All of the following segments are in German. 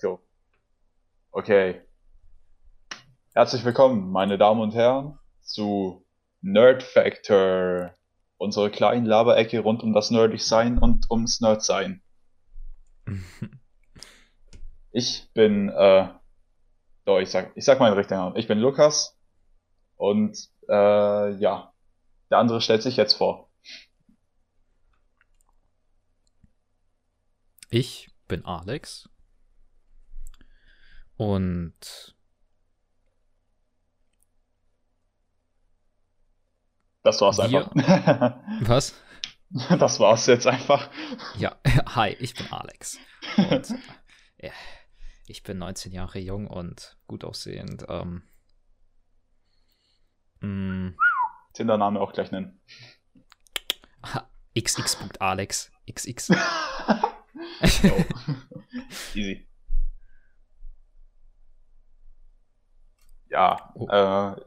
Let's go. Okay. Herzlich willkommen, meine Damen und Herren, zu Nerd Factor, unsere kleinen Laberecke rund um das Nerdig Sein und ums Nerd Sein. Ich bin, äh, doch, ich sag, ich sag meinen richtigen Namen. Ich bin Lukas und äh, ja, der andere stellt sich jetzt vor. Ich bin Alex und Das war's wir. einfach. Was? Das war's jetzt einfach. Ja, hi, ich bin Alex. Und äh, ich bin 19 Jahre jung und gut aussehend. Ähm, mm, Tinder-Name auch gleich nennen. xx.alex. xx. Jo. Easy. Ja, Oh. äh,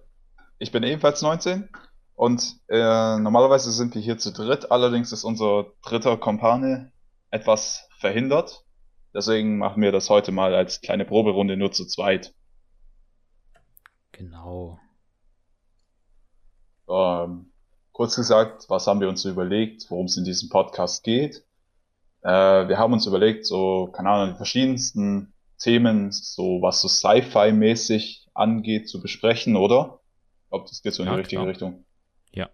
ich bin ebenfalls 19 und äh, normalerweise sind wir hier zu dritt, allerdings ist unser dritter Kompane etwas verhindert. Deswegen machen wir das heute mal als kleine Proberunde nur zu zweit. Genau. Ähm, kurz gesagt, was haben wir uns überlegt, worum es in diesem Podcast geht? Äh, wir haben uns überlegt, so, keine Ahnung, die verschiedensten Themen, so was so Sci-Fi-mäßig angeht, zu besprechen, oder? Ich glaube, das geht so in die Ja, richtige klar. Richtung. Ja.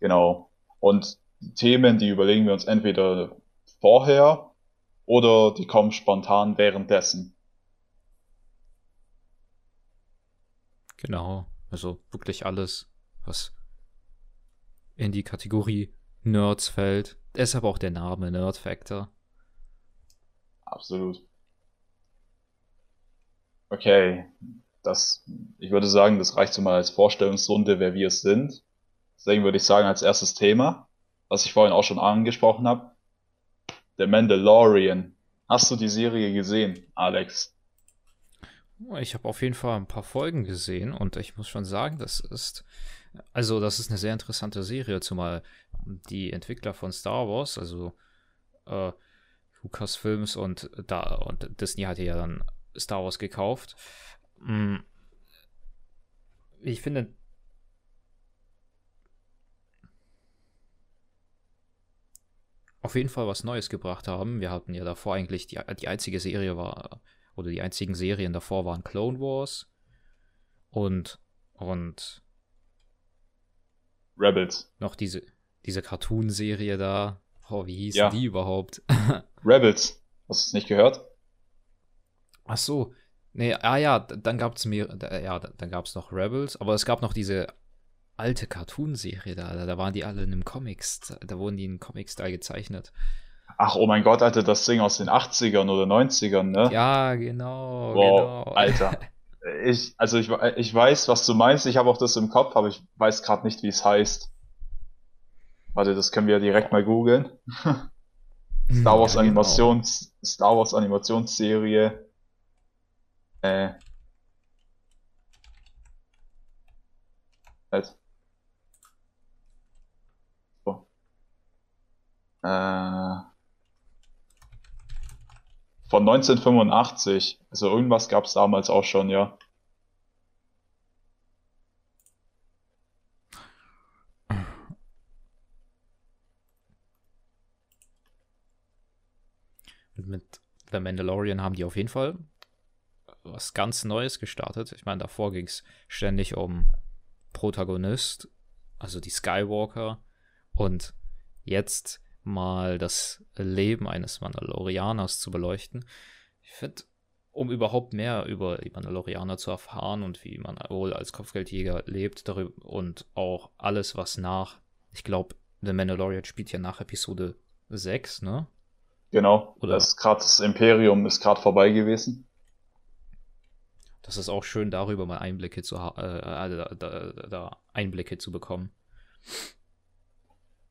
Genau. Und die Themen, die überlegen wir uns entweder vorher oder die kommen spontan währenddessen. Genau. Also wirklich alles, was in die Kategorie Nerds fällt. Deshalb auch der Name Nerd Factor. Absolut. Okay, das, ich würde sagen, das reicht so mal als Vorstellungsrunde, wer wir sind. Deswegen würde ich sagen, als erstes Thema, was ich vorhin auch schon angesprochen habe, The Mandalorian. Hast du die Serie gesehen, Alex? Ich habe auf jeden Fall ein paar Folgen gesehen und ich muss schon sagen, das ist, also das ist eine sehr interessante Serie, zumal die Entwickler von Star Wars, also äh, Lucasfilms und da und Disney hatte ja dann Star Wars gekauft. Mm, Ich finde, auf jeden Fall was Neues gebracht haben. Wir hatten ja davor eigentlich die, die einzige Serie war, oder die einzigen Serien davor waren Clone Wars und, und Rebels. noch diese, diese Cartoon-Serie da. Oh, wie hieß Ja. die überhaupt? Rebels. Hast du es nicht gehört? Ach so. Nee, ah ja, dann gab es mehr, da- ja, da- dann gab es noch Rebels, aber es gab noch diese alte Cartoon-Serie da, da, da waren die alle in einem Comics, da wurden die in Comic-Style gezeichnet. Ach, oh mein Gott, Alter, das Ding aus den 80ern oder 90ern, ne? Ja, genau, Wow, genau. Alter. Ich, also ich, ich weiß, was du meinst. Ich habe auch das im Kopf, aber ich weiß gerade nicht, wie es heißt. Warte, das können wir direkt mal googeln. Star Wars Ja, genau. Animations, Star Wars Animationsserie. Äh. Halt. So. Äh. Von 1985. Also irgendwas gab es damals auch schon, ja. Mit The Mandalorian haben die auf jeden Fall was ganz Neues gestartet. Ich meine, davor ging es ständig um Protagonist, also die Skywalker, und jetzt mal das Leben eines Mandalorianers zu beleuchten. Ich finde, um überhaupt mehr über die Mandalorianer zu erfahren und wie man wohl als Kopfgeldjäger lebt darüber und auch alles, was nach, ich glaube, The Mandalorian spielt ja nach Episode 6, ne? Genau. Oder- Das, grad, das Imperium ist gerade vorbei gewesen. Das ist auch schön, darüber mal Einblicke zu ha- äh, äh, da, da, da Einblicke zu bekommen.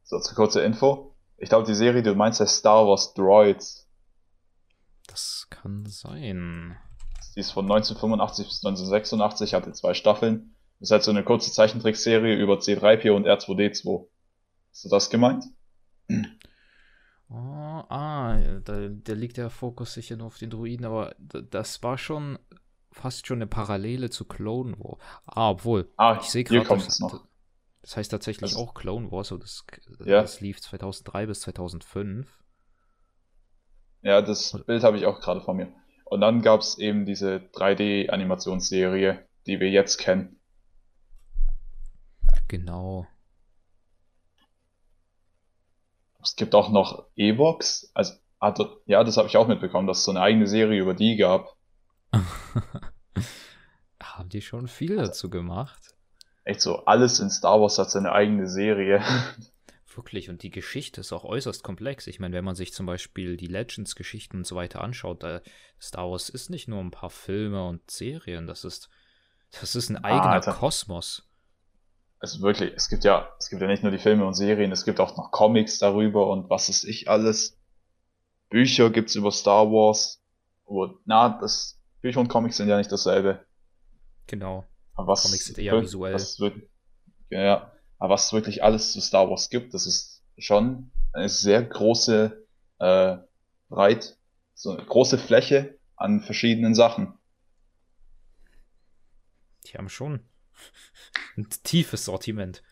So, zur kurze Info. Ich glaube, die Serie, du meinst, heißt Star Wars Droids. Das kann sein. Die ist von 1985 bis 1986, hatte zwei Staffeln. Das ist halt so eine kurze Zeichentrickserie über C3PO und R2D2. Hast du das gemeint? Oh, ah, da, da liegt der Fokus sicher nur auf den Druiden, aber das war schon fast schon eine Parallele zu Clone War. Ah, obwohl, Ah, ich sehe hier gerade, kommt das, es noch. das heißt tatsächlich Das- auch Clone War, so das, Ja. das lief 2003 bis 2005. Ja, das Bild habe ich auch gerade vor mir. Und dann gab es eben diese 3D-Animationsserie, die wir jetzt kennen. Genau. Es gibt auch noch Evox. Also, hatte, ja, das habe ich auch mitbekommen, dass es so eine eigene Serie über die gab. Haben die schon viel dazu gemacht? Echt so, alles in Star Wars hat seine eigene Serie. Wirklich, und die Geschichte ist auch äußerst komplex. Ich meine, wenn man sich zum Beispiel die Legends-Geschichten und so weiter anschaut, da Star Wars ist nicht nur ein paar Filme und Serien, das ist, das ist ein eigener Alter. Kosmos. Also wirklich, es gibt ja, es gibt ja nicht nur die Filme und Serien, es gibt auch noch Comics darüber und was ist ich alles. Bücher gibt's über Star Wars. Aber, na, das, Bücher und Comics sind ja nicht dasselbe. Genau. Aber was, Comics sind eher visuell. Was wirklich, ja, aber was wirklich alles zu Star Wars gibt, das ist schon eine sehr große, äh, breit, so eine große Fläche an verschiedenen Sachen. Die haben schon ein tiefes Sortiment.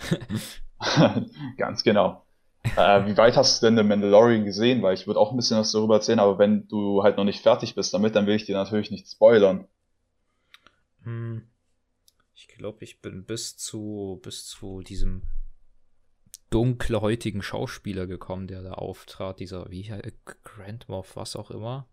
Ganz genau. Äh, wie weit hast du denn The Mandalorian gesehen? Weil ich würde auch ein bisschen was darüber erzählen, aber wenn du halt noch nicht fertig bist damit, dann will ich dir natürlich nicht spoilern. Hm. Ich glaube, ich bin bis zu, bis zu diesem dunkelhäutigen Schauspieler gekommen, der da auftrat, dieser, wie heißt Grand Moff, was auch immer.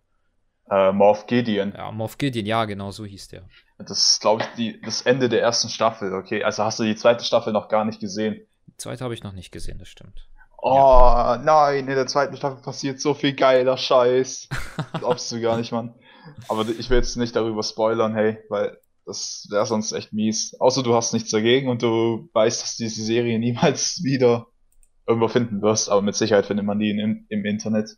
Äh, Moff Gideon. Ja, Moff Gideon, ja, genau so hieß der. Das ist, glaube ich, die, das Ende der ersten Staffel, okay? Also hast du die zweite Staffel noch gar nicht gesehen. Die zweite habe ich noch nicht gesehen, das stimmt. Oh, nein, in der zweiten Staffel passiert so viel geiler Scheiß. Glaubst du gar nicht, Mann. Aber ich will jetzt nicht darüber spoilern, hey, weil das wäre sonst echt mies. Außer du hast nichts dagegen und du weißt, dass diese Serie niemals wieder irgendwo finden wirst, aber mit Sicherheit findet man die im, im Internet.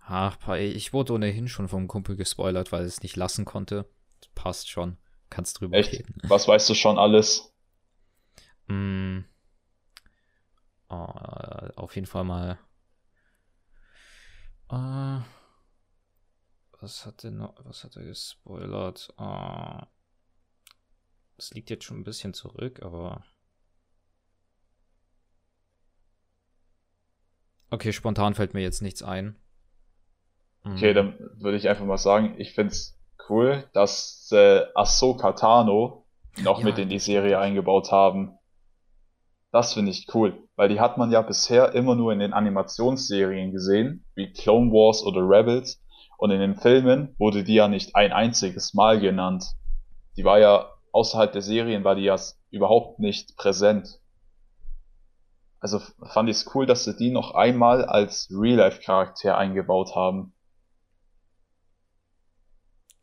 Ach, ich wurde ohnehin schon vom Kumpel gespoilert, weil es nicht lassen konnte. Passt schon. Kannst drüber Echt? reden. Was weißt du schon alles? Mm. Oh, auf jeden Fall mal. Äh, was hat denn noch, was hat er gespoilert? Äh, es liegt jetzt schon ein bisschen zurück, aber. Okay, spontan fällt mir jetzt nichts ein. Mm. Okay, dann würde ich einfach mal sagen, ich find's cool, dass äh, Ahsoka Tano noch Ja, mit in die Serie eingebaut haben. Das finde ich cool, weil die hat man ja bisher immer nur in den Animationsserien gesehen, wie Clone Wars oder Rebels, und in den Filmen wurde die ja nicht ein einziges Mal genannt. Die war ja außerhalb der Serien war die ja überhaupt nicht präsent. Also fand ich es cool, dass sie die noch einmal als Real-Life-Charakter eingebaut haben.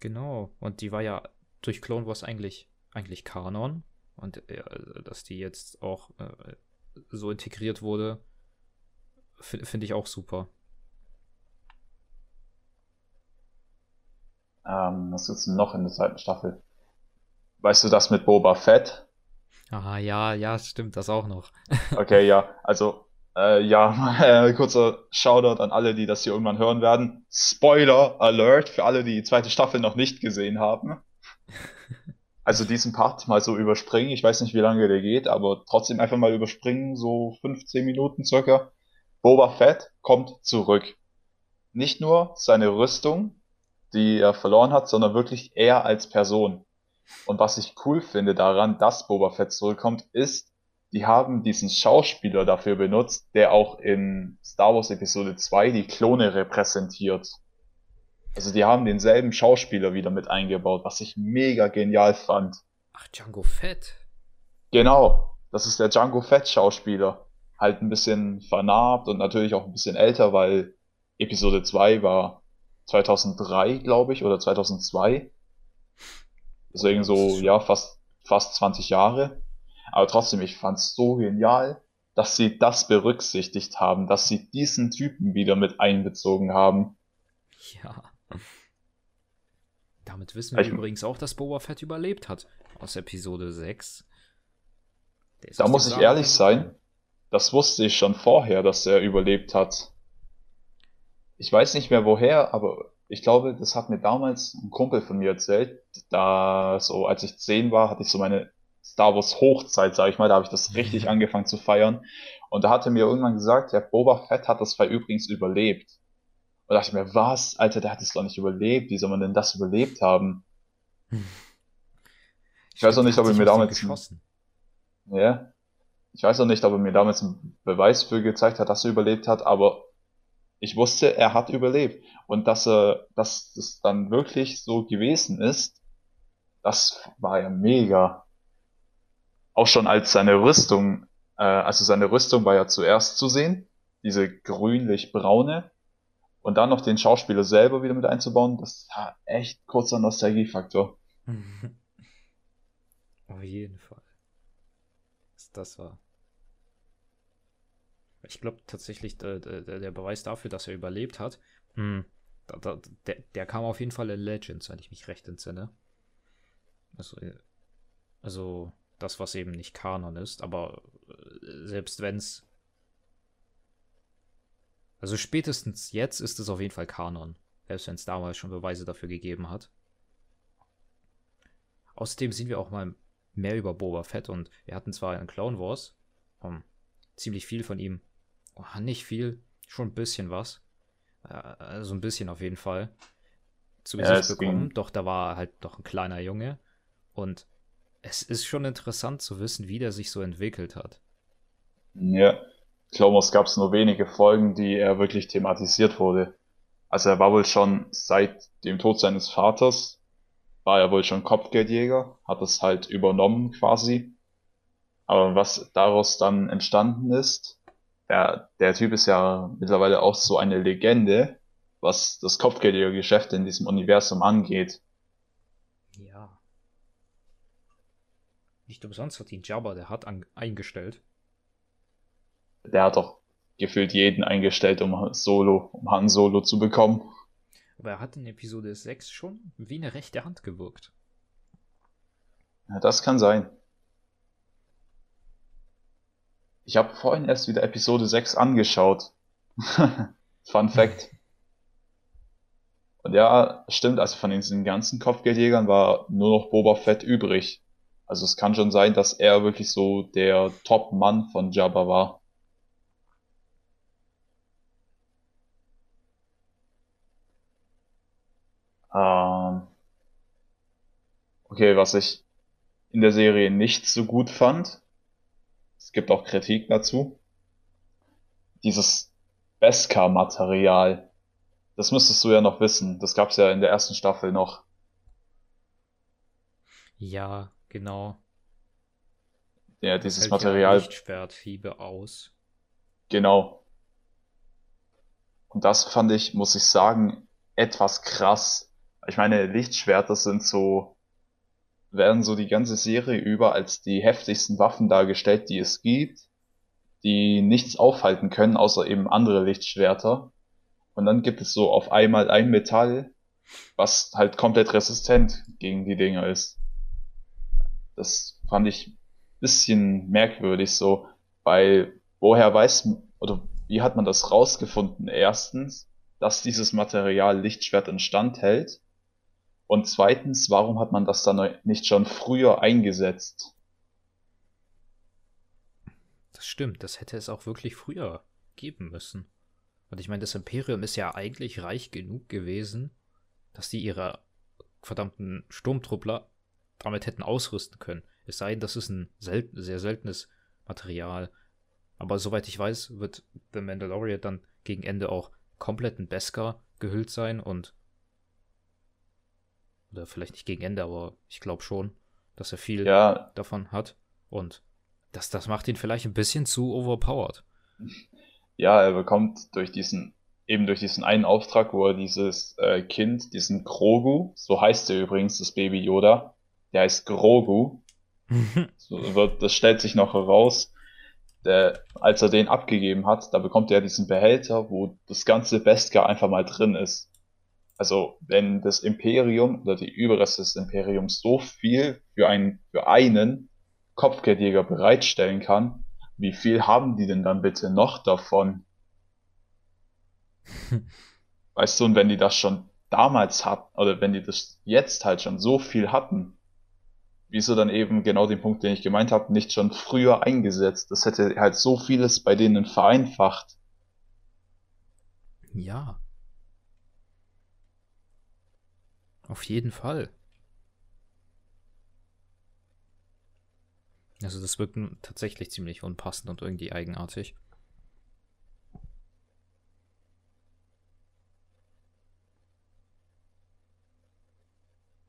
Genau, und die war ja durch Clone Wars eigentlich, eigentlich Kanon. Und äh, dass die jetzt auch äh, so integriert wurde, fi- finde ich auch super. Ähm, was gibt's denn noch in der zweiten Staffel? Weißt du das mit Boba Fett? Ah, ja, ja, stimmt, das auch noch. Okay, ja, also, äh, ja, äh, kurzer Shoutout an alle, die das hier irgendwann hören werden. Spoiler Alert für alle, die die zweite Staffel noch nicht gesehen haben. Also diesen Part mal so überspringen. Ich weiß nicht, wie lange der geht, aber trotzdem einfach mal überspringen, so 15 Minuten circa. Boba Fett kommt zurück. Nicht nur seine Rüstung, die er verloren hat, sondern wirklich er als Person. Und was ich cool finde daran, dass Boba Fett zurückkommt, ist, die haben diesen Schauspieler dafür benutzt, der auch in Star Wars Episode 2 die Klone repräsentiert. Also die haben denselben Schauspieler wieder mit eingebaut, was ich mega genial fand. Ach, Django Fett. Genau, das ist der Django Fett Schauspieler. Halt ein bisschen vernarbt und natürlich auch ein bisschen älter, weil Episode 2 war 2003, glaube ich, oder 2002. Deswegen so, ja, fast, fast 20 Jahre. Aber trotzdem, ich fand's so genial, dass sie das berücksichtigt haben, dass sie diesen Typen wieder mit einbezogen haben. Ja. Damit wissen wir Ich- übrigens auch, dass Boba Fett überlebt hat. Aus Episode 6. Der ist Da muss ich Sarg ehrlich sein, das wusste ich schon vorher, dass er überlebt hat. ich weiß nicht mehr woher, aber ich glaube, das hat mir damals ein Kumpel von mir erzählt. Da so, als ich zehn war, hatte ich so meine Star Wars Hochzeit, sag ich mal, da habe ich das richtig angefangen zu feiern. Und da hat er mir irgendwann gesagt, ja, Boba Fett hat das Fall übrigens überlebt. Und da dachte ich mir, was? Alter, der hat es doch nicht überlebt. Wie soll man denn das überlebt haben? Ich weiß auch nicht, ob er mir damals. Ja. Ich weiß auch nicht, ob er mir damals einen Beweis für gezeigt hat, dass er überlebt hat, aber ich wusste, er hat überlebt. Und dass er, dass es dann wirklich so gewesen ist, das war ja mega. Auch schon als seine Rüstung, äh, also seine Rüstung war ja zuerst zu sehen, diese grünlich-braune, und dann noch den Schauspieler selber wieder mit einzubauen, das war echt kurzer Nostalgiefaktor. Auf jeden Fall. Das war. Ich glaube tatsächlich, der, der, der, Beweis dafür, dass er überlebt hat, hm, da, der, der, kam auf jeden Fall in Legends, wenn ich mich recht entsinne. Also, äh, also das, was eben nicht Kanon ist, aber äh, selbst wenn es. Also spätestens jetzt ist es auf jeden Fall Kanon. Selbst wenn es damals schon Beweise dafür gegeben hat. Außerdem sind wir auch mal mehr über Boba Fett und wir hatten zwar in Clone Wars um, ziemlich viel von ihm, oh, nicht viel, schon ein bisschen was, also ein bisschen auf jeden Fall zu Gesicht ja, bekommen, ging. doch da war halt doch ein kleiner Junge und es ist schon interessant zu wissen, wie der sich so entwickelt hat. Ja, Wars gab es nur wenige Folgen, die er wirklich thematisiert wurde. Also er war wohl schon seit dem Tod seines Vaters war er wohl schon Kopfgeldjäger, hat es halt übernommen quasi. Aber was daraus dann entstanden ist, der, der Typ ist ja mittlerweile auch so eine Legende, was das Kopfgeldjägergeschäft in diesem Universum angeht. Ja. Nicht umsonst hat ihn Jabba der hat eingestellt. Der hat doch gefühlt jeden eingestellt, um Solo, um Han Solo zu bekommen. Aber er hat in Episode 6 schon wie eine rechte Hand gewirkt. Ja, das kann sein. Ich habe vorhin erst wieder Episode 6 angeschaut. Fun Fact. Und ja, stimmt, also von diesen ganzen Kopfgeldjägern war nur noch Boba Fett übrig. Also es kann schon sein, dass er wirklich so der Top-Mann von Jabba war. Okay, was ich in der Serie nicht so gut fand, es gibt auch Kritik dazu, dieses Beskar-Material. Das müsstest du ja noch wissen. Das gab's ja in der ersten Staffel noch. Ja, genau. Ja, dieses Material. Ja Lichtschwerthiebe aus. Genau. Und das fand ich, muss ich sagen, etwas krass. Ich meine, Lichtschwerter sind so, werden so die ganze Serie über als die heftigsten Waffen dargestellt, die es gibt, die nichts aufhalten können, außer eben andere Lichtschwerter. Und dann gibt es so auf einmal ein Metall, was halt komplett resistent gegen die Dinger ist. Das fand ich bisschen merkwürdig so, weil woher weiß oder wie hat man das rausgefunden? Erstens, dass dieses Material Lichtschwert instand hält und zweitens, warum hat man das dann nicht schon früher eingesetzt? Das stimmt, das hätte es auch wirklich früher geben müssen. Und ich meine, das Imperium ist ja eigentlich reich genug gewesen, dass die ihre verdammten Sturmtruppler damit hätten ausrüsten können. Es sei denn, das ist ein selten, sehr seltenes Material. Aber soweit ich weiß, wird The Mandalorian dann gegen Ende auch komplett in Beskar gehüllt sein und oder vielleicht nicht gegen Ende, aber ich glaube schon, dass er viel ja. davon hat. Und das, das macht ihn vielleicht ein bisschen zu overpowered. Ja, er bekommt durch diesen, eben durch diesen einen Auftrag, wo er dieses äh, Kind, diesen Grogu, so heißt er übrigens, das Baby Yoda, der heißt Grogu. so wird, das stellt sich noch heraus. Der, als er den abgegeben hat, da bekommt er diesen Behälter, wo das ganze Beskar einfach mal drin ist also wenn das Imperium oder die Überreste des Imperiums so viel für einen, für einen Kopfgeldjäger bereitstellen kann, wie viel haben die denn dann bitte noch davon? Weißt du, und wenn die das schon damals hatten, oder wenn die das jetzt halt schon so viel hatten, wieso dann eben genau den Punkt, den ich gemeint habe, nicht schon früher eingesetzt? Das hätte halt so vieles bei denen vereinfacht. Ja. Auf jeden Fall. Also das wirkt tatsächlich ziemlich unpassend und irgendwie eigenartig.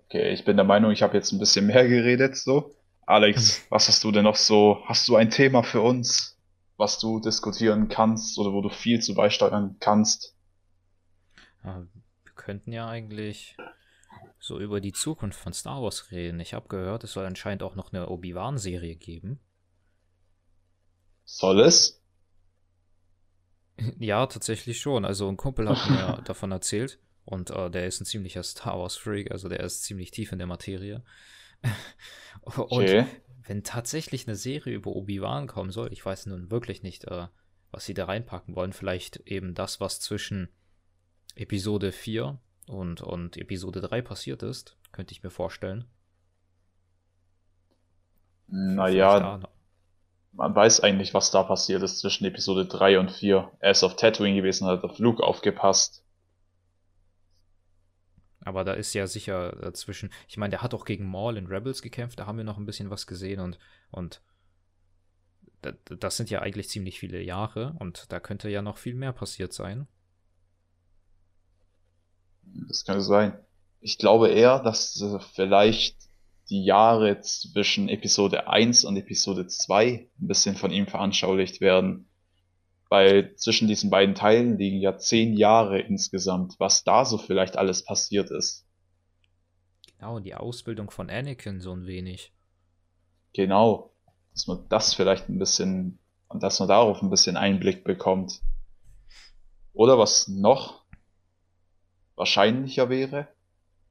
Okay, ich bin der Meinung, ich habe jetzt ein bisschen mehr geredet, so. Alex, hm. was hast du denn noch so? Hast du ein Thema für uns, was du diskutieren kannst oder wo du viel zu beisteuern kannst? wir könnten ja eigentlich so über die Zukunft von Star Wars reden. Ich habe gehört, es soll anscheinend auch noch eine Obi-Wan-Serie geben. Soll es? Ja, tatsächlich schon. Also ein Kumpel hat mir davon erzählt und äh, der ist ein ziemlicher Star Wars Freak, also der ist ziemlich tief in der Materie. und okay. wenn tatsächlich eine Serie über Obi-Wan kommen soll, ich weiß nun wirklich nicht, äh, was sie da reinpacken wollen. Vielleicht eben das, was zwischen Episode 4 und, und Episode 3 passiert ist, könnte ich mir vorstellen. Naja, man weiß eigentlich, was da passiert ist zwischen Episode 3 und 4. Er ist auf Tatooine gewesen, hat auf Luke aufgepasst. Aber da ist ja sicher dazwischen. Ich meine, der hat auch gegen Maul in Rebels gekämpft, da haben wir noch ein bisschen was gesehen und, und das sind ja eigentlich ziemlich viele Jahre und da könnte ja noch viel mehr passiert sein. Das kann sein. Ich glaube eher, dass vielleicht die Jahre zwischen Episode 1 und Episode 2 ein bisschen von ihm veranschaulicht werden. Weil zwischen diesen beiden Teilen liegen ja zehn Jahre insgesamt, was da so vielleicht alles passiert ist. Genau, die Ausbildung von Anakin so ein wenig. Genau, dass man das vielleicht ein bisschen, dass man darauf ein bisschen Einblick bekommt. Oder was noch wahrscheinlicher wäre,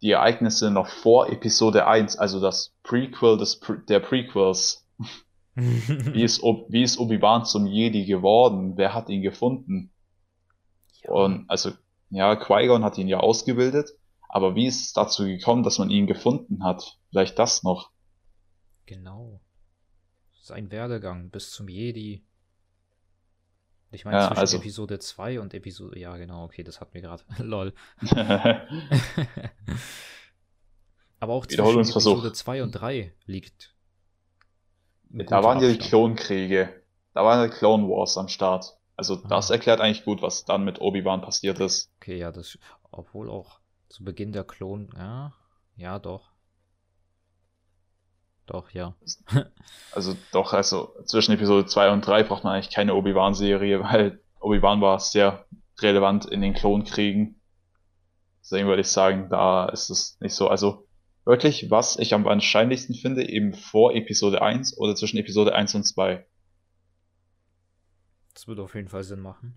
die Ereignisse noch vor Episode 1, also das Prequel des der Prequels. wie ist, wie ist Obi-Wan zum Jedi geworden? Wer hat ihn gefunden? Ja. Und also, ja, Qui-Gon hat ihn ja ausgebildet, aber wie ist es dazu gekommen, dass man ihn gefunden hat? Vielleicht das noch. Genau. Sein Werdegang bis zum Jedi. Ich meine, ja, zwischen also, Episode 2 und Episode. Ja, genau, okay, das hat mir gerade. Lol. Aber auch zwischen Episode 2 und 3 liegt. Da waren ja die Klonkriege. Da waren die Clone Wars am Start. Also ah. das erklärt eigentlich gut, was dann mit Obi-Wan passiert ist. Okay, ja, das. Obwohl auch zu Beginn der Klon. Ja, ja, doch. Doch, ja. also doch, also zwischen Episode 2 und 3 braucht man eigentlich keine Obi-Wan-Serie, weil Obi-Wan war sehr relevant in den Klonkriegen. Deswegen würde ich sagen, da ist es nicht so. Also wirklich, was ich am wahrscheinlichsten finde, eben vor Episode 1 oder zwischen Episode 1 und 2. Das würde auf jeden Fall Sinn machen.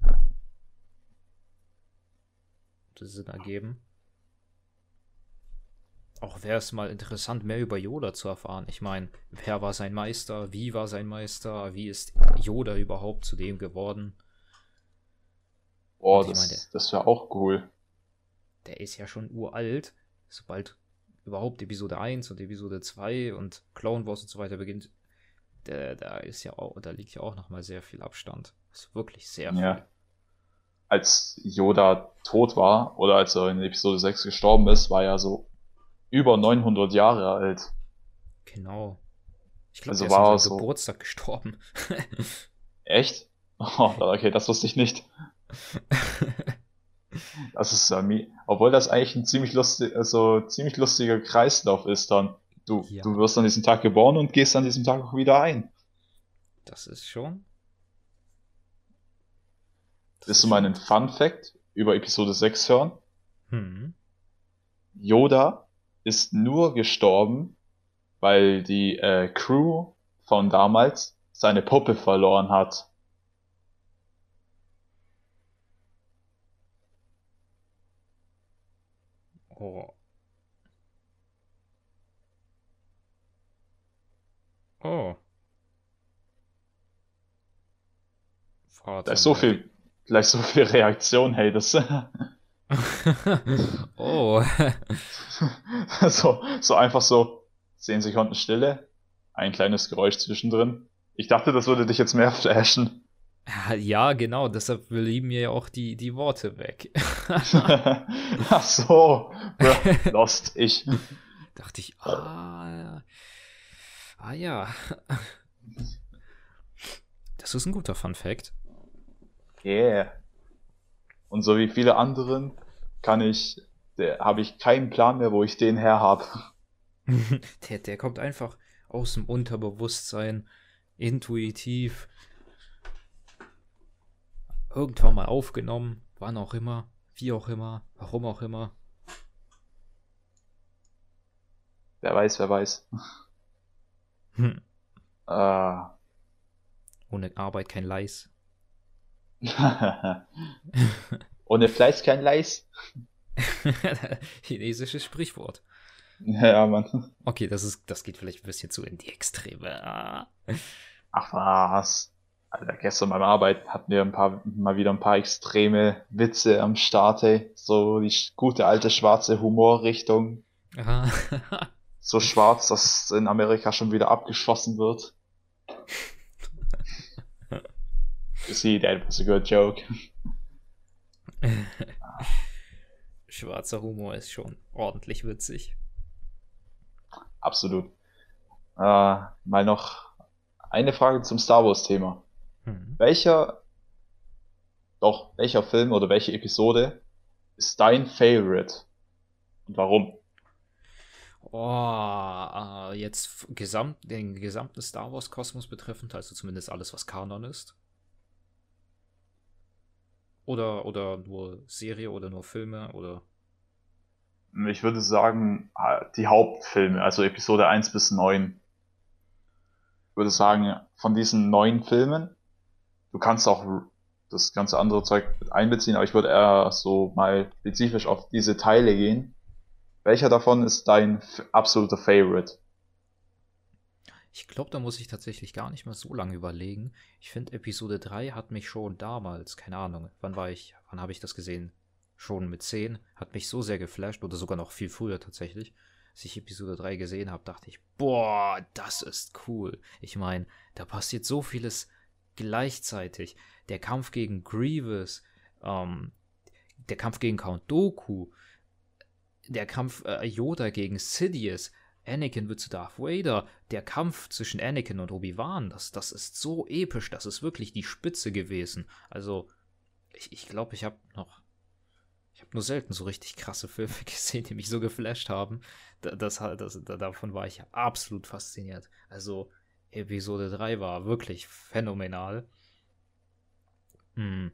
Das Sinn ergeben. Auch wäre es mal interessant, mehr über Yoda zu erfahren. Ich meine, wer war sein Meister? Wie war sein Meister? Wie ist Yoda überhaupt zu dem geworden? Boah, das, meine, das wäre auch cool. Der ist ja schon uralt. Sobald überhaupt Episode 1 und Episode 2 und Clone Wars und so weiter beginnt, da, da ist ja auch, da liegt ja auch nochmal sehr viel Abstand. Das ist wirklich sehr viel. Ja. Als Yoda tot war oder als er in Episode 6 gestorben ist, war ja so über 900 Jahre alt. Genau. Ich glaube, also war ist an so Geburtstag gestorben. Echt? Oh, okay, das wusste ich nicht. Das ist äh, obwohl das eigentlich ein ziemlich lustig, also ziemlich lustiger Kreislauf ist dann. Du, ja. du wirst an diesem Tag geboren und gehst an diesem Tag auch wieder ein. Das ist schon. Das Willst du meinen Fun Fact über Episode 6 hören? Hm. Yoda ist nur gestorben, weil die äh, Crew von damals seine Puppe verloren hat. Oh. Oh. Vater ist so viel, gleich so viel Reaktion, hey, das. oh. so, so einfach so 10 Sekunden Stille, ein kleines Geräusch zwischendrin. Ich dachte, das würde dich jetzt mehr flashen. Ja, genau, deshalb blieben mir ja auch die, die Worte weg. Ach so, lost ich. Dachte ich, ah, ah ja. Das ist ein guter Fun Fact. Yeah. Und so wie viele anderen kann ich, habe ich keinen Plan mehr, wo ich den her habe. der, der kommt einfach aus dem Unterbewusstsein, intuitiv, irgendwann mal aufgenommen, wann auch immer, wie auch immer, warum auch immer. Wer weiß, wer weiß. Hm. Äh. Ohne Arbeit kein Leis. Ohne Fleiß kein Leis. Chinesisches Sprichwort. Ja, Mann. Okay, das ist, das geht vielleicht ein bisschen zu in die Extreme. Ach was. Alter, gestern beim Arbeiten hatten wir ein paar, mal wieder ein paar extreme Witze am Start, ey. So die gute alte schwarze Humorrichtung. so schwarz, dass in Amerika schon wieder abgeschossen wird. See, that was a good joke. Schwarzer Humor ist schon ordentlich witzig. Absolut. Äh, mal noch eine Frage zum Star Wars Thema. Mhm. Welcher, doch, welcher Film oder welche Episode ist dein Favorite? Und warum? Oh, äh, jetzt gesamt, den gesamten Star Wars Kosmos betreffend, also zumindest alles, was Kanon ist. Oder, oder nur Serie oder nur Filme oder? Ich würde sagen, die Hauptfilme, also Episode 1 bis 9. Ich würde sagen, von diesen neun Filmen, du kannst auch das ganze andere Zeug mit einbeziehen, aber ich würde eher so mal spezifisch auf diese Teile gehen. Welcher davon ist dein absoluter Favorite? Ich glaube, da muss ich tatsächlich gar nicht mehr so lange überlegen. Ich finde, Episode 3 hat mich schon damals, keine Ahnung, wann war ich, wann habe ich das gesehen? Schon mit 10, hat mich so sehr geflasht, oder sogar noch viel früher tatsächlich. Als ich Episode 3 gesehen habe, dachte ich, boah, das ist cool. Ich meine, da passiert so vieles gleichzeitig. Der Kampf gegen Grievous, ähm, der Kampf gegen Count Doku, der Kampf äh, Yoda gegen Sidious, Anakin wird zu Darth Vader, der Kampf zwischen Anakin und Obi-Wan, das, das ist so episch, das ist wirklich die Spitze gewesen. Also, ich glaube, ich, glaub, ich habe noch. Ich habe nur selten so richtig krasse Filme gesehen, die mich so geflasht haben. Das, das, das, davon war ich absolut fasziniert. Also, Episode 3 war wirklich phänomenal. Hm.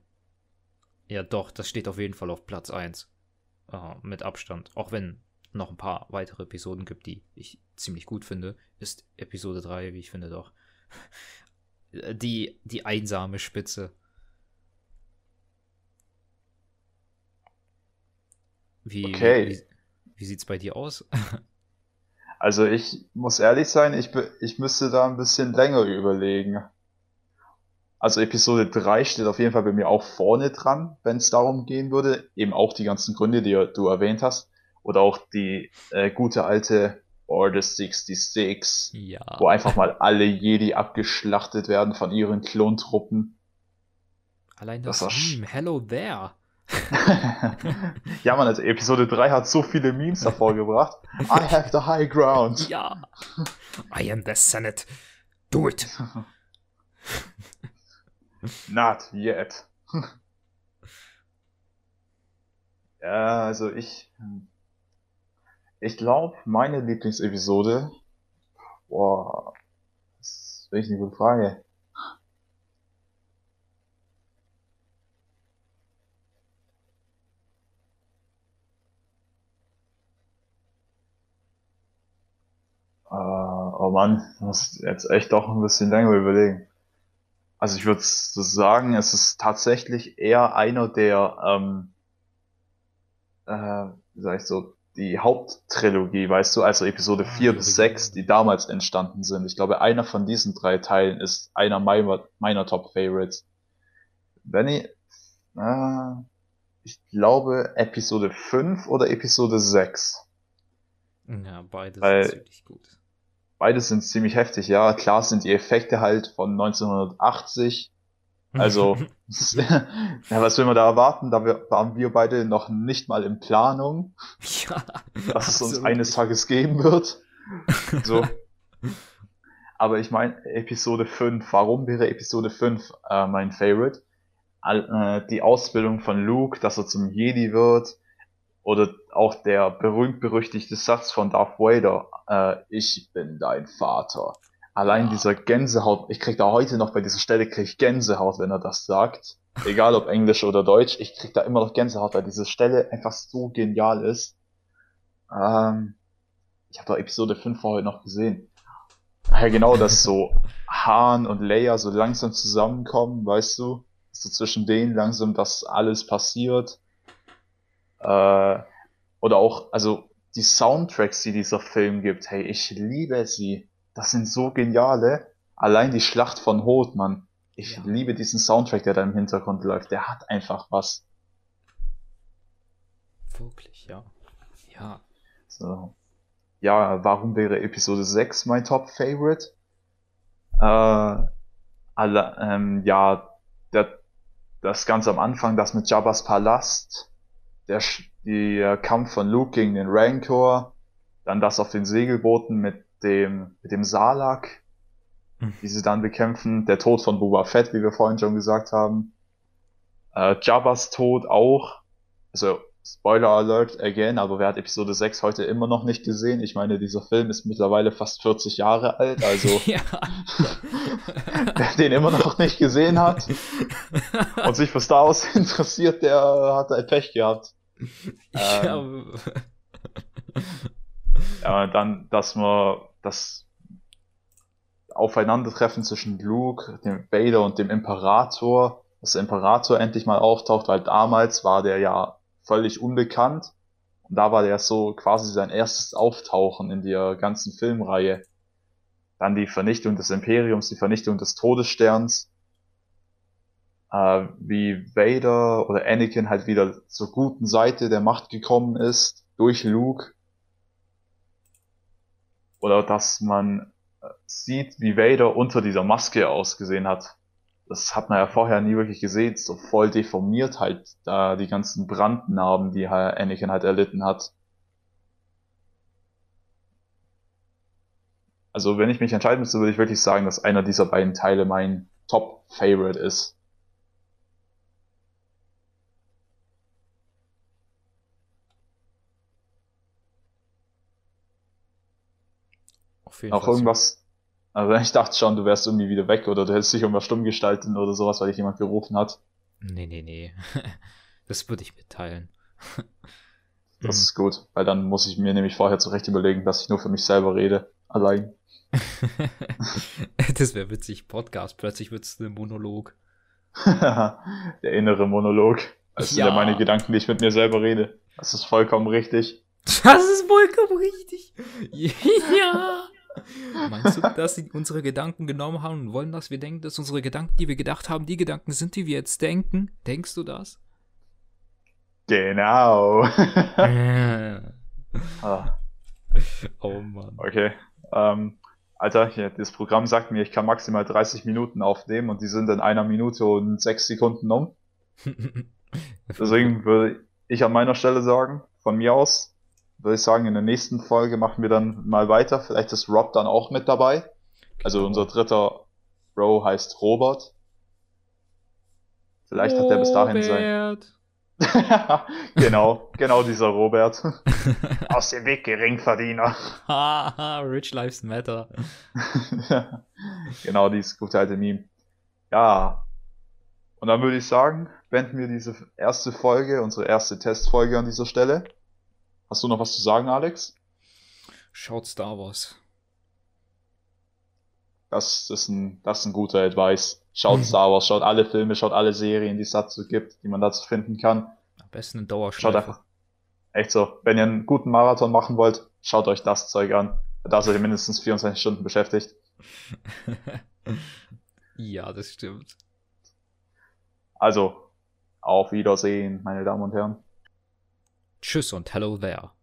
Ja, doch, das steht auf jeden Fall auf Platz 1. Uh, mit Abstand. Auch wenn noch ein paar weitere Episoden gibt, die ich ziemlich gut finde, ist Episode 3, wie ich finde, doch die, die einsame Spitze. Wie, okay. wie, wie sieht's bei dir aus? also ich muss ehrlich sein, ich, ich müsste da ein bisschen länger überlegen. Also Episode 3 steht auf jeden Fall bei mir auch vorne dran, wenn es darum gehen würde. Eben auch die ganzen Gründe, die du erwähnt hast. Oder auch die äh, gute alte Order 66, ja. wo einfach mal alle Jedi abgeschlachtet werden von ihren Klontruppen. Allein das, das Meme, hello there. ja, man, also Episode 3 hat so viele Memes hervorgebracht. I have the high ground. Ja. I am the Senate. Do it. Not yet. ja, also ich. Ich glaube, meine Lieblingsepisode. Boah. Das ist wirklich eine gute Frage. Uh, oh Mann, muss jetzt echt doch ein bisschen länger überlegen. Also ich würde sagen, es ist tatsächlich eher einer der, ähm, äh, wie sag ich so, die Haupttrilogie, weißt du, also Episode 4 ah, bis 6, die damals entstanden sind. Ich glaube, einer von diesen drei Teilen ist einer meiner, meiner Top-Favorites. Wenn ich, äh, ich glaube, Episode 5 oder Episode 6. Ja, beide Weil- sind ziemlich gut. Beides sind ziemlich heftig, ja. Klar sind die Effekte halt von 1980. Also, ja, was will man da erwarten? Da wir- waren wir beide noch nicht mal in Planung, ja, dass es uns eines Tages geben wird. So. Aber ich meine, Episode 5, warum wäre Episode 5 äh, mein Favorite? All, äh, die Ausbildung von Luke, dass er zum Jedi wird, oder auch der berühmt-berüchtigte Satz von Darth Vader, äh, ich bin dein Vater. Allein dieser Gänsehaut, ich krieg da heute noch bei dieser Stelle krieg ich Gänsehaut, wenn er das sagt. Egal ob Englisch oder Deutsch, ich krieg da immer noch Gänsehaut, weil diese Stelle einfach so genial ist. Ähm, ich habe doch Episode 5 vorher noch gesehen. Ja, genau, dass so Han und Leia so langsam zusammenkommen, weißt du? So zwischen denen langsam das alles passiert. Äh, oder auch, also die Soundtracks, die dieser Film gibt, hey, ich liebe sie. Das sind so geniale. Allein die Schlacht von Hoth, Mann. Ich Ja. liebe diesen Soundtrack, der da im Hintergrund läuft. Der hat einfach was. Wirklich, ja. Ja. So. Ja, warum wäre Episode 6 mein Top-Favorite? Äh, alle, ähm, ja, der, das ganz am Anfang, das mit Jabba's Palast, der, die äh, Kampf von Luke gegen den Rancor, dann das auf den Segelbooten mit dem, mit dem Salak, Mhm. die sie dann bekämpfen, der Tod von Boba Fett, wie wir vorhin schon gesagt haben, äh, Jabba's Tod auch, also Spoiler Alert again, aber wer hat Episode 6 heute immer noch nicht gesehen? Ich meine, dieser Film ist mittlerweile fast 40 Jahre alt, also ja. wer den immer noch nicht gesehen hat und sich für Star Wars interessiert, der hat ein Pech gehabt. ja. Ja, dann, dass man das Aufeinandertreffen zwischen Luke, dem Vader und dem Imperator, dass der Imperator endlich mal auftaucht, weil damals war der ja völlig unbekannt. Und da war der so quasi sein erstes Auftauchen in der ganzen Filmreihe. Dann die Vernichtung des Imperiums, die Vernichtung des Todessterns. Äh, wie Vader oder Anakin halt wieder zur guten Seite der Macht gekommen ist, durch Luke oder dass man äh, sieht, wie Vader unter dieser Maske ausgesehen hat. Das hat man ja vorher nie wirklich gesehen, so voll deformiert halt, da die ganzen Brandnarben, die halt Anakin halt erlitten hat. Also wenn ich mich entscheiden müsste, würde ich wirklich sagen, dass einer dieser beiden Teile mein Top-Favorite ist. Jeden Auch Fall. irgendwas, also ich dachte schon, du wärst irgendwie wieder weg oder du hättest dich irgendwas stumm gestalten oder sowas, weil dich jemand gerufen hat. Nee, nee, nee. Das würde ich mitteilen. Das ist gut, weil dann muss ich mir nämlich vorher zurecht überlegen, dass ich nur für mich selber rede. Allein. das wäre witzig. Podcast. Plötzlich wird es ein Monolog. Der innere Monolog. Das sind ja Ja. meine Gedanken, die ich mit mir selber rede. Das ist vollkommen richtig. Das ist vollkommen richtig. Ja. Meinst du, dass sie unsere Gedanken genommen haben und wollen, dass wir denken, dass unsere Gedanken, die wir gedacht haben, die Gedanken sind, die wir jetzt denken? Denkst du das? Genau. Ah, oh Mann. okay. Ähm, Alter, hier, das Programm sagt mir, ich kann maximal 30 Minuten aufnehmen und die sind in einer Minute und sechs Sekunden um. Deswegen würde ich an meiner Stelle sagen, von mir aus, würde ich sagen, in der nächsten Folge machen wir dann mal weiter. Vielleicht ist Rob dann auch mit dabei. Also Genau. unser dritter Bro heißt Robert. Vielleicht hat er bis dahin sein. Robert. genau, genau dieser Robert. Aus dem Weg, Geringverdiener. Rich Lives Matter. genau, dieses gute alte Meme. Ja. Und dann würde ich sagen, beenden wir diese erste Folge, unsere erste Testfolge an dieser Stelle. Hast du noch was zu sagen, Alex? Schaut Star Wars. Das ist ein, das ist ein guter Advice. Schaut Star Wars, schaut alle Filme, schaut alle Serien, die es dazu gibt, die man dazu finden kann. Am besten in Schaut Dauerschleife. einfach. Echt so. Wenn ihr einen guten Marathon machen wollt, schaut euch das Zeug an. Da seid ihr mindestens 24 Stunden beschäftigt. ja, das stimmt. Also, Auf Wiedersehen, meine Damen und Herren. Tschüss und hello there.